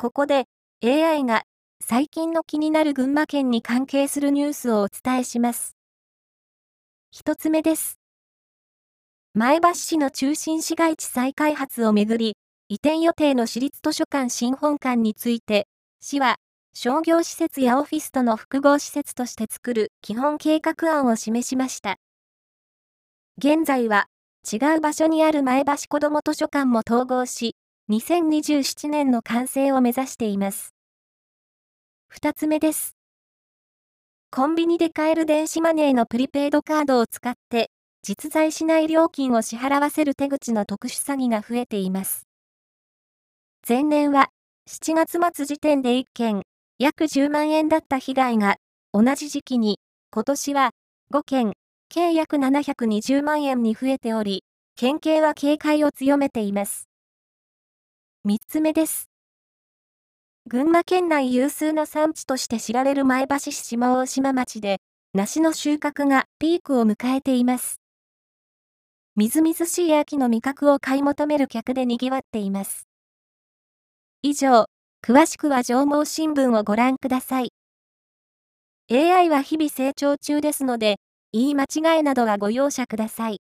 ここで AI が最近の気になる群馬県に関係するニュースをお伝えします。一つ目です。前橋市の中心市街地再開発をめぐり、移転予定の市立図書館新本館について、市は商業施設やオフィスとの複合施設として作る基本計画案を示しました。現在は違う場所にある前橋子ども図書館も統合し、2027年の完成を目指しています。二つ目です。コンビニで買える電子マネーのプリペイドカードを使って、実在しない料金を支払わせる手口の特殊詐欺が増えています。前年は7月末時点で1件、約10万円だった被害が、同じ時期に、今年は5件、計約720万円に増えており、県警は警戒を強めています。3つ目です。群馬県内有数の産地として知られる前橋市下大島町で、梨の収穫がピークを迎えています。みずみずしい秋の味覚を買い求める客で賑わっています。以上、詳しくは上毛新聞をご覧ください。AI は日々成長中ですので、言い間違いなどはご容赦ください。